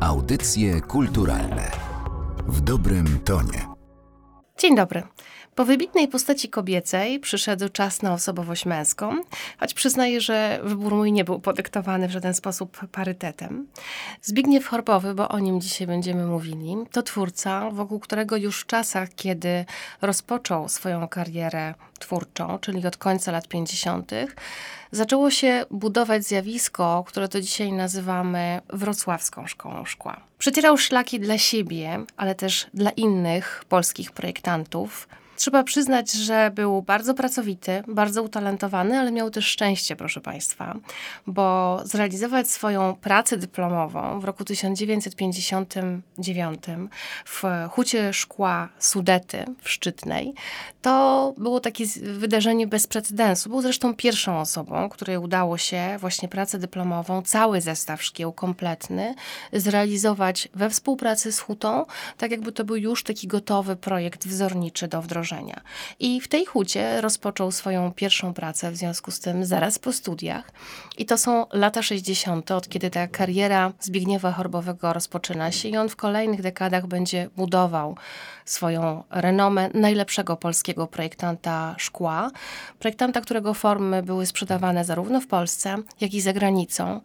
Audycje kulturalne w dobrym tonie. Dzień dobry. Po wybitnej postaci kobiecej przyszedł czas na osobowość męską, choć przyznaję, że wybór mój nie był podyktowany w żaden sposób parytetem. Zbigniew Horbowy, bo o nim dzisiaj będziemy mówili, to twórca, wokół którego już w czasach, kiedy rozpoczął swoją karierę twórczą, czyli od końca lat 50., zaczęło się budować zjawisko, które to dzisiaj nazywamy wrocławską szkołą szkła. Przecierał szlaki dla siebie, ale też dla innych polskich projektantów, Trzeba przyznać, że był bardzo pracowity, bardzo utalentowany, ale miał też szczęście, proszę Państwa, bo zrealizować swoją pracę dyplomową w roku 1959 w Hucie Szkła Sudety w Szczytnej, to było takie wydarzenie bez precedensu. Był zresztą pierwszą osobą, której udało się właśnie pracę dyplomową, cały zestaw szkieł kompletny, zrealizować we współpracy z Hutą, tak jakby to był już taki gotowy projekt wzorniczy do wdrożenia. I w tej hucie rozpoczął swoją pierwszą pracę w związku z tym zaraz po studiach. I to są lata 60., od kiedy ta kariera Zbigniewa Chorbowego rozpoczyna się i on w kolejnych dekadach będzie budował swoją renomę najlepszego polskiego projektanta szkła. Projektanta, którego formy były sprzedawane zarówno w Polsce, jak i za granicą.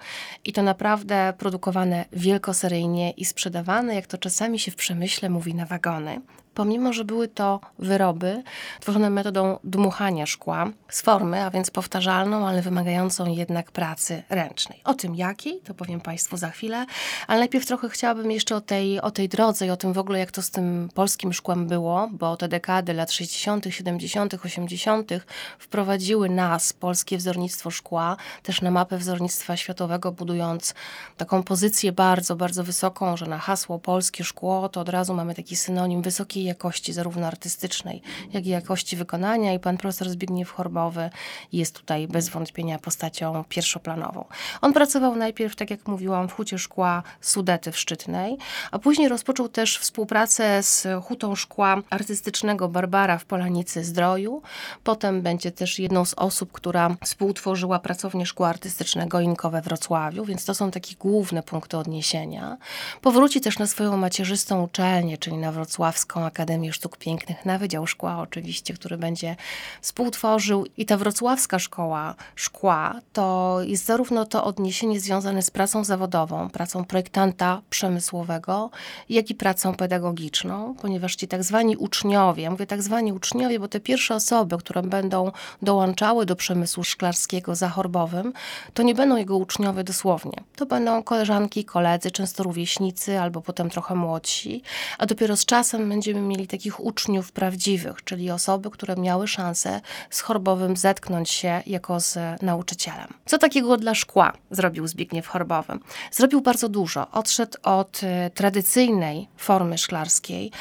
I to naprawdę produkowane wielkoseryjnie i sprzedawane, jak to czasami się w przemyśle mówi, na wagony pomimo że były to wyroby tworzone metodą dmuchania szkła z formy, a więc powtarzalną, ale wymagającą jednak pracy ręcznej. O tym jakiej, to powiem Państwu za chwilę, ale najpierw trochę chciałabym jeszcze o tej, o tej drodze i o tym w ogóle, jak to z tym polskim szkłem było, bo te dekady lat 60., 70., 80. wprowadziły nas, polskie wzornictwo szkła, też na mapę wzornictwa światowego, budując taką pozycję bardzo, bardzo wysoką, że na hasło polskie szkło to od razu mamy taki synonim wysokiej jakości, zarówno artystycznej, jak i jakości wykonania i pan profesor Zbigniew Chorbowy jest tutaj bez wątpienia postacią pierwszoplanową. On pracował najpierw, tak jak mówiłam, w Hucie Szkła Sudety w Szczytnej, a później rozpoczął też współpracę z Hutą Szkła Artystycznego Barbara w Polanicy Zdroju. Potem będzie też jedną z osób, która współtworzyła pracownię szkła artystycznego Inko we Wrocławiu, więc to są takie główne punkty odniesienia. Powróci też na swoją macierzystą uczelnię, czyli na Wrocławską Akademię Sztuk Pięknych na Wydział Szkła oczywiście, który będzie współtworzył. I ta wrocławska szkoła szkła to jest zarówno to odniesienie związane z pracą zawodową, pracą projektanta przemysłowego, jak i pracą pedagogiczną, ponieważ ci tak zwani uczniowie, mówię tak zwani uczniowie, bo te pierwsze osoby, które będą dołączały do przemysłu szklarskiego zachorbowym, to nie będą jego uczniowie dosłownie. To będą koleżanki, koledzy, często rówieśnicy albo potem trochę młodsi, a dopiero z czasem będziemy mieli takich uczniów prawdziwych, czyli osoby, które miały szansę z Chorbowym zetknąć się jako z nauczycielem. Co takiego dla szkła zrobił Zbigniew Chorbowy? Zrobił bardzo dużo. Odszedł od y, tradycyjnej formy szklarskiej.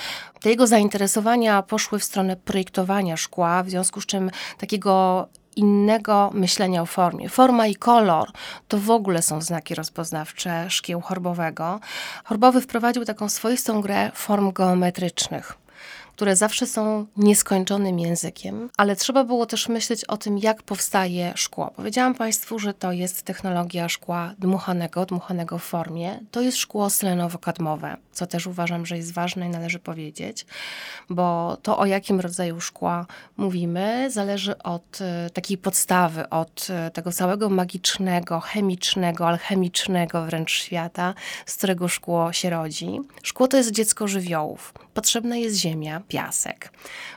Te jego zainteresowania poszły w stronę projektowania szkła, w związku z czym takiego innego myślenia o formie. Forma i kolor to w ogóle są znaki rozpoznawcze szkieł chorbowego. Chorbowy wprowadził taką swoistą grę form geometrycznych które zawsze są nieskończonym językiem, ale trzeba było też myśleć o tym, jak powstaje szkło. Powiedziałam Państwu, że to jest technologia szkła dmuchanego, dmuchanego w formie. To jest szkło selenowo-kadmowe, co też uważam, że jest ważne i należy powiedzieć, bo to o jakim rodzaju szkła mówimy zależy od e, takiej podstawy, od e, tego całego magicznego, chemicznego, alchemicznego wręcz świata, z którego szkło się rodzi. Szkło to jest dziecko żywiołów. Potrzebna jest ziemia, piasek.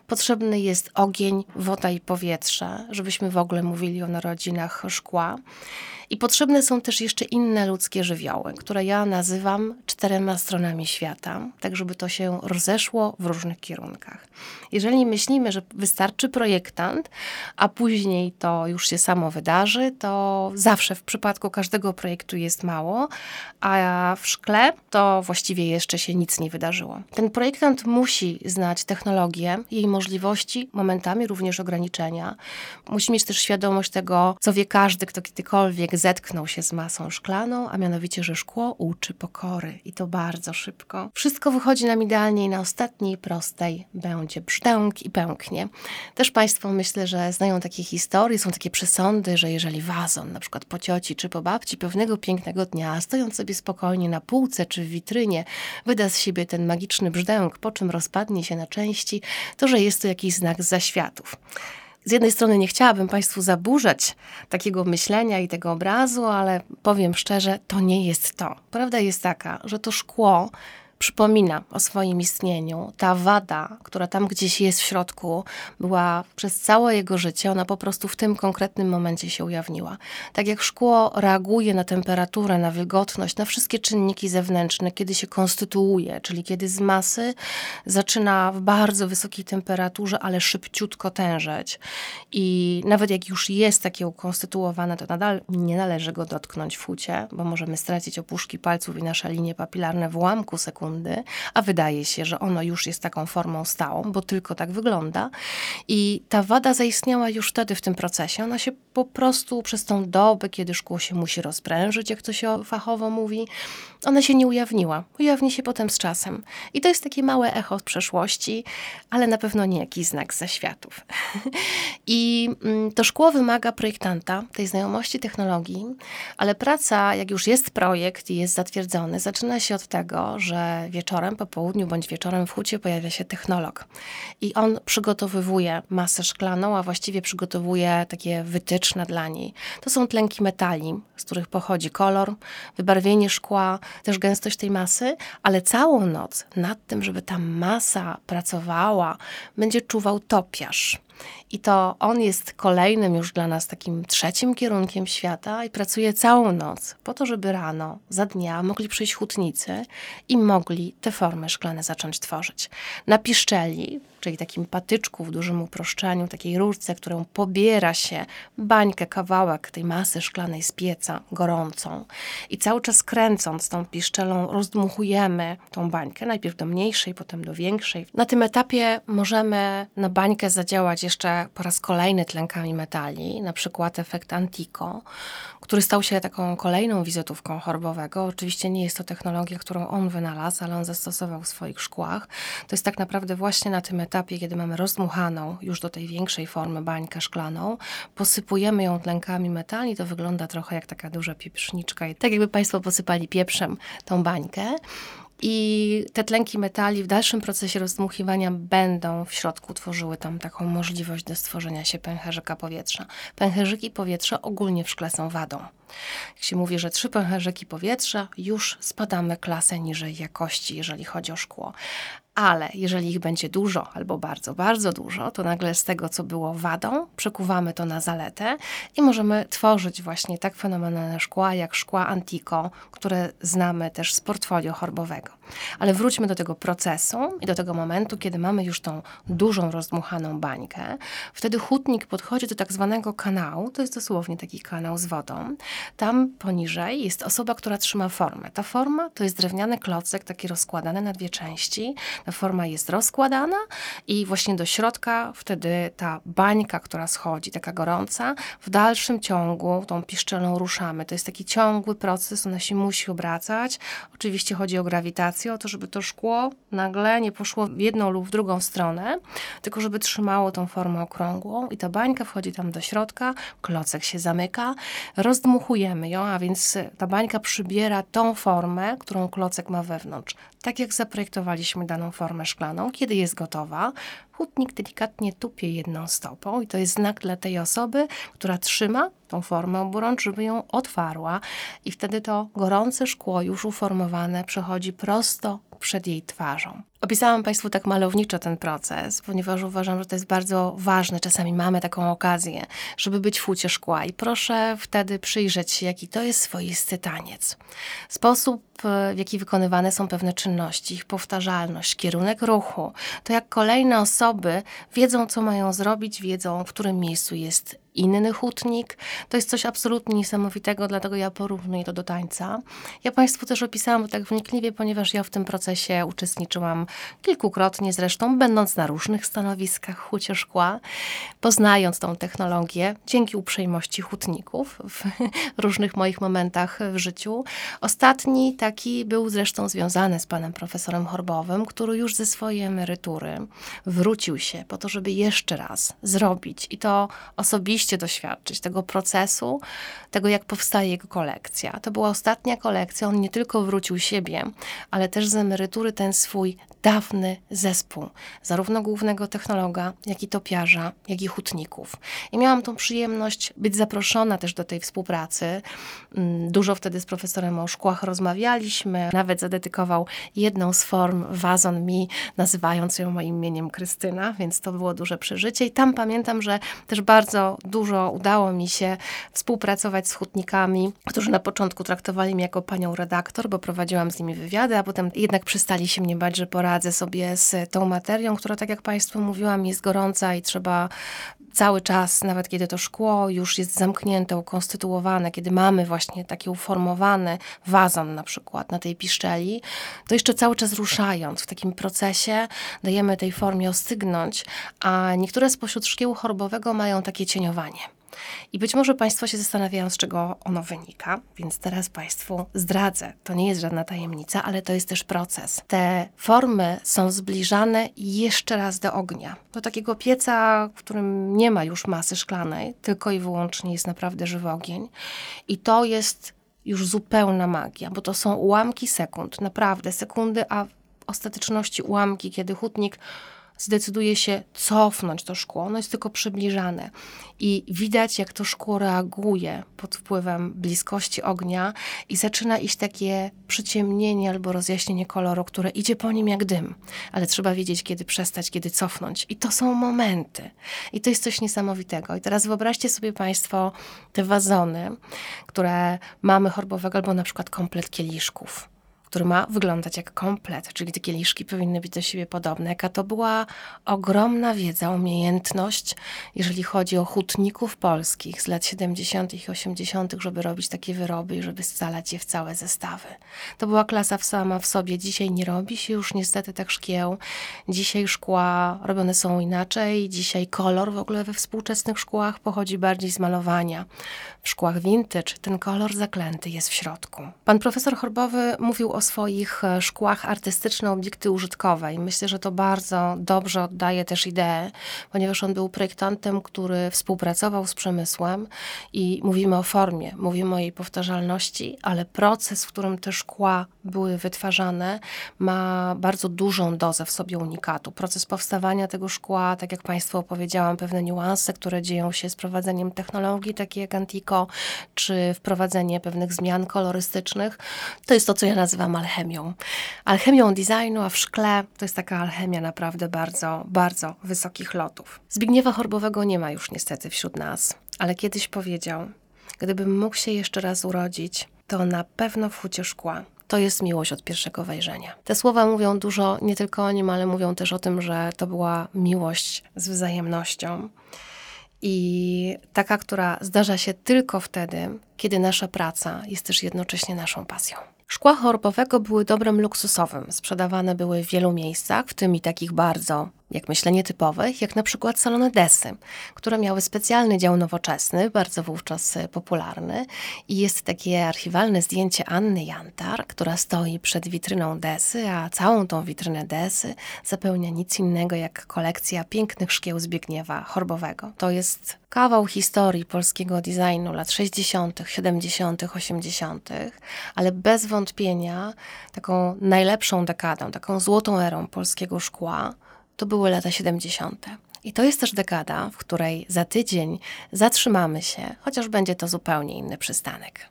Potrzebny jest ogień, woda i powietrze, żebyśmy w ogóle mówili o narodzinach szkła. I potrzebne są też jeszcze inne ludzkie żywioły, które ja nazywam czterema stronami świata, tak żeby to się rozeszło w różnych kierunkach. Jeżeli myślimy, że wystarczy projektant, a później to już się samo wydarzy, to zawsze w przypadku każdego projektu jest mało, a w szkle to właściwie jeszcze się nic nie wydarzyło. Ten projektant musi znać technologię, jej możliwości, momentami również ograniczenia. Musi mieć też świadomość tego, co wie każdy, kto kiedykolwiek zetknął się z masą szklaną, a mianowicie, że szkło uczy pokory i to bardzo szybko. Wszystko wychodzi nam idealnie i na ostatniej prostej będzie brzdęk i pęknie. Też Państwo myślę, że znają takie historie, są takie przesądy, że jeżeli wazon, na przykład po cioci czy po babci, pewnego pięknego dnia, stojąc sobie spokojnie na półce czy w witrynie, wyda z siebie ten magiczny brzdęk, po czym rozpadnie się na części, to że jest to jakiś znak zaświatów z jednej strony nie chciałabym Państwu zaburzać takiego myślenia i tego obrazu, ale powiem szczerze, to nie jest to. Prawda jest taka, że to szkło przypomina o swoim istnieniu. Ta wada, która tam gdzieś jest w środku, była przez całe jego życie, ona po prostu w tym konkretnym momencie się ujawniła. Tak jak szkło reaguje na temperaturę, na wilgotność, na wszystkie czynniki zewnętrzne, kiedy się konstytuuje, czyli kiedy z masy zaczyna w bardzo wysokiej temperaturze, ale szybciutko tężeć. I nawet jak już jest takie ukonstytuowane, to nadal nie należy go dotknąć w hucie, bo możemy stracić opuszki palców i nasze linie papilarne w ułamku sekundy sekundy, a wydaje się, że ono już jest taką formą stałą, bo tylko tak wygląda. I ta wada zaistniała już wtedy w tym procesie. Ona się po prostu przez tą dobę, kiedy szkło się musi rozprężyć, jak to się fachowo mówi, ona się nie ujawniła. Ujawni się potem z czasem. I to jest takie małe echo z przeszłości, ale na pewno nie jakiś znak zaświatów. I mm, to szkło wymaga projektanta, tej znajomości technologii, ale praca, jak już jest projekt i jest zatwierdzony, zaczyna się od tego, że wieczorem, po południu bądź wieczorem w hucie pojawia się technolog. I on przygotowywuje masę szklaną, a właściwie przygotowuje takie wytyczne dla niej. To są tlenki metali, z których pochodzi kolor, wybarwienie szkła, też gęstość tej masy, ale całą noc nad tym, żeby ta masa pracowała, będzie czuwał topiarz. I to on jest kolejnym już dla nas takim trzecim kierunkiem świata i pracuje całą noc po to, żeby rano, za dnia mogli przyjść hutnicy i mogli te formy szklane zacząć tworzyć. Na piszczeli, czyli takim patyczku w dużym uproszczeniu, takiej rurce, którą pobiera się bańkę, kawałek tej masy szklanej z pieca, gorącą i cały czas kręcąc tą piszczelą rozdmuchujemy tą bańkę, najpierw do mniejszej, potem do większej. Na tym etapie możemy na bańkę zadziałać jeszcze po raz kolejny tlenkami metali, na przykład efekt Antico, który stał się taką kolejną wizytówką chorbowego. Oczywiście nie jest to technologia, którą on wynalazł, ale on zastosował w swoich szkłach. To jest tak naprawdę właśnie na tym etapie, kiedy mamy rozdmuchaną już do tej większej formy bańkę szklaną, posypujemy ją tlenkami metali, to wygląda trochę jak taka duża pieprzniczka. I tak jakby Państwo posypali pieprzem tą bańkę. I te tlenki metali w dalszym procesie rozdmuchiwania będą w środku tworzyły tam taką możliwość do stworzenia się pęcherzyka powietrza. Pęcherzyki powietrza ogólnie w szkle są wadą. Jak się mówi, że trzy pęcherzyki powietrza, już spadamy klasę niżej jakości, jeżeli chodzi o szkło ale jeżeli ich będzie dużo albo bardzo, bardzo dużo, to nagle z tego, co było wadą, przekuwamy to na zaletę i możemy tworzyć właśnie tak fenomenalne szkła, jak szkła Antico, które znamy też z portfolio chorbowego. Ale wróćmy do tego procesu i do tego momentu, kiedy mamy już tą dużą, rozdmuchaną bańkę. Wtedy hutnik podchodzi do tak zwanego kanału, to jest dosłownie taki kanał z wodą. Tam poniżej jest osoba, która trzyma formę. Ta forma to jest drewniany klocek, taki rozkładany na dwie części forma jest rozkładana i właśnie do środka wtedy ta bańka, która schodzi, taka gorąca, w dalszym ciągu tą piszczelą ruszamy. To jest taki ciągły proces, ona się musi obracać. Oczywiście chodzi o grawitację, o to, żeby to szkło nagle nie poszło w jedną lub w drugą stronę, tylko żeby trzymało tą formę okrągłą i ta bańka wchodzi tam do środka, klocek się zamyka, rozdmuchujemy ją, a więc ta bańka przybiera tą formę, którą klocek ma wewnątrz. Tak jak zaprojektowaliśmy daną formę szklaną, kiedy jest gotowa, hutnik delikatnie tupie jedną stopą i to jest znak dla tej osoby, która trzyma tą formę oburącz, żeby ją otwarła i wtedy to gorące szkło już uformowane przechodzi prosto przed jej twarzą. Opisałam Państwu tak malowniczo ten proces, ponieważ uważam, że to jest bardzo ważne. Czasami mamy taką okazję, żeby być w fucie szkła i proszę wtedy przyjrzeć się, jaki to jest swoisty taniec. Sposób, e, w jaki wykonywane są pewne czynności, ich powtarzalność, kierunek ruchu, to jak kolejne osoby wiedzą, co mają zrobić, wiedzą, w którym miejscu jest inny hutnik. To jest coś absolutnie niesamowitego, dlatego ja porównuję to do tańca. Ja Państwu też opisałam to tak wnikliwie, ponieważ ja w tym procesie uczestniczyłam kilkukrotnie zresztą, będąc na różnych stanowiskach hucie szkła, poznając tą technologię dzięki uprzejmości hutników w różnych moich momentach w życiu. Ostatni taki był zresztą związany z panem profesorem Horbowym, który już ze swojej emerytury wrócił się po to, żeby jeszcze raz zrobić i to osobiście doświadczyć tego procesu, tego jak powstaje jego kolekcja. To była ostatnia kolekcja, on nie tylko wrócił siebie, ale też z emerytury ten swój dawny zespół, zarówno głównego technologa, jak i topiarza, jak i hutników. I miałam tą przyjemność być zaproszona też do tej współpracy. Mm, dużo wtedy z profesorem o szkłach rozmawialiśmy, nawet zadedykował jedną z form wazon mi, nazywając ją moim imieniem Krystyna, więc to było duże przeżycie. I tam pamiętam, że też bardzo dużo udało mi się współpracować z hutnikami, którzy na początku traktowali mnie jako panią redaktor, bo prowadziłam z nimi wywiady, a potem jednak przestali się mnie bać, że poradzę sobie z tą materią, która, tak jak Państwu mówiłam, jest gorąca i trzeba cały czas, nawet kiedy to szkło już jest zamknięte, ukonstytuowane, kiedy mamy właśnie taki uformowany wazon na przykład na tej piszczeli, to jeszcze cały czas ruszając w takim procesie dajemy tej formie ostygnąć, a niektóre spośród szkiełu chorobowego mają takie cieniowanie. I być może Państwo się zastanawiają, z czego ono wynika, więc teraz Państwu zdradzę. To nie jest żadna tajemnica, ale to jest też proces. Te formy są zbliżane jeszcze raz do ognia. Do takiego pieca, w którym nie ma już masy szklanej, tylko i wyłącznie jest naprawdę żywy ogień. I to jest już zupełna magia, bo to są ułamki sekund, naprawdę sekundy, a w ostateczności ułamki, kiedy hutnik zdecyduje się cofnąć to szkło. Ono jest tylko przybliżane i widać, jak to szkło reaguje pod wpływem bliskości ognia i zaczyna iść takie przyciemnienie albo rozjaśnienie koloru, które idzie po nim jak dym. Ale trzeba wiedzieć, kiedy przestać, kiedy cofnąć. I to są momenty. I to jest coś niesamowitego. I teraz wyobraźcie sobie Państwo te wazony, które mamy chorbowego albo na przykład komplet kieliszków który ma wyglądać jak komplet, czyli te kieliszki powinny być do siebie podobne. Jaka to była ogromna wiedza, umiejętność, jeżeli chodzi o hutników polskich z lat 70. i 80., żeby robić takie wyroby i żeby scalać je w całe zestawy. To była klasa sama w sobie. Dzisiaj nie robi się już niestety tak szkieł. Dzisiaj szkła robione są inaczej. Dzisiaj kolor w ogóle we współczesnych szkłach pochodzi bardziej z malowania. W szkłach vintage ten kolor zaklęty jest w środku. Pan profesor Horbowy mówił o swoich e, szkłach artystyczne obiekty użytkowe i myślę, że to bardzo dobrze oddaje też ideę, ponieważ on był projektantem, który współpracował z przemysłem i mówimy o formie, mówimy o jej powtarzalności, ale proces, w którym te szkła były wytwarzane, ma bardzo dużą dozę w sobie unikatu. Proces powstawania tego szkła, tak jak Państwu opowiedziałam, pewne niuanse, które dzieją się z prowadzeniem technologii, takie jak Antico, czy wprowadzenie pewnych zmian kolorystycznych, to jest to, co ja nazywam alchemią. Alchemią designu, a w szkle to jest taka alchemia naprawdę bardzo, bardzo wysokich lotów. Zbigniewa Chorbowego nie ma już niestety wśród nas, ale kiedyś powiedział, gdybym mógł się jeszcze raz urodzić, to na pewno w hucie szkła to jest miłość od pierwszego wejrzenia. Te słowa mówią dużo nie tylko o nim, ale mówią też o tym, że to była miłość z wzajemnością. I taka, która zdarza się tylko wtedy, kiedy nasza praca jest też jednocześnie naszą pasją. Szkła chorbowego były dobrem luksusowym. Sprzedawane były w wielu miejscach, w tym i takich bardzo jak myślę, nietypowych, jak na przykład salony Desy, które miały specjalny dział nowoczesny, bardzo wówczas popularny. I jest takie archiwalne zdjęcie Anny Jantar, która stoi przed witryną Desy, a całą tą witrynę Desy zapełnia nic innego jak kolekcja pięknych szkieł Zbigniewa Chorbowego. To jest kawał historii polskiego designu lat 60., 70., 80., ale bez wątpienia taką najlepszą dekadą, taką złotą erą polskiego szkła to były lata 70. I to jest też dekada, w której za tydzień zatrzymamy się, chociaż będzie to zupełnie inny przystanek.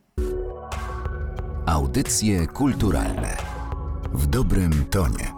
Audycje kulturalne w dobrym tonie.